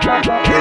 Hey.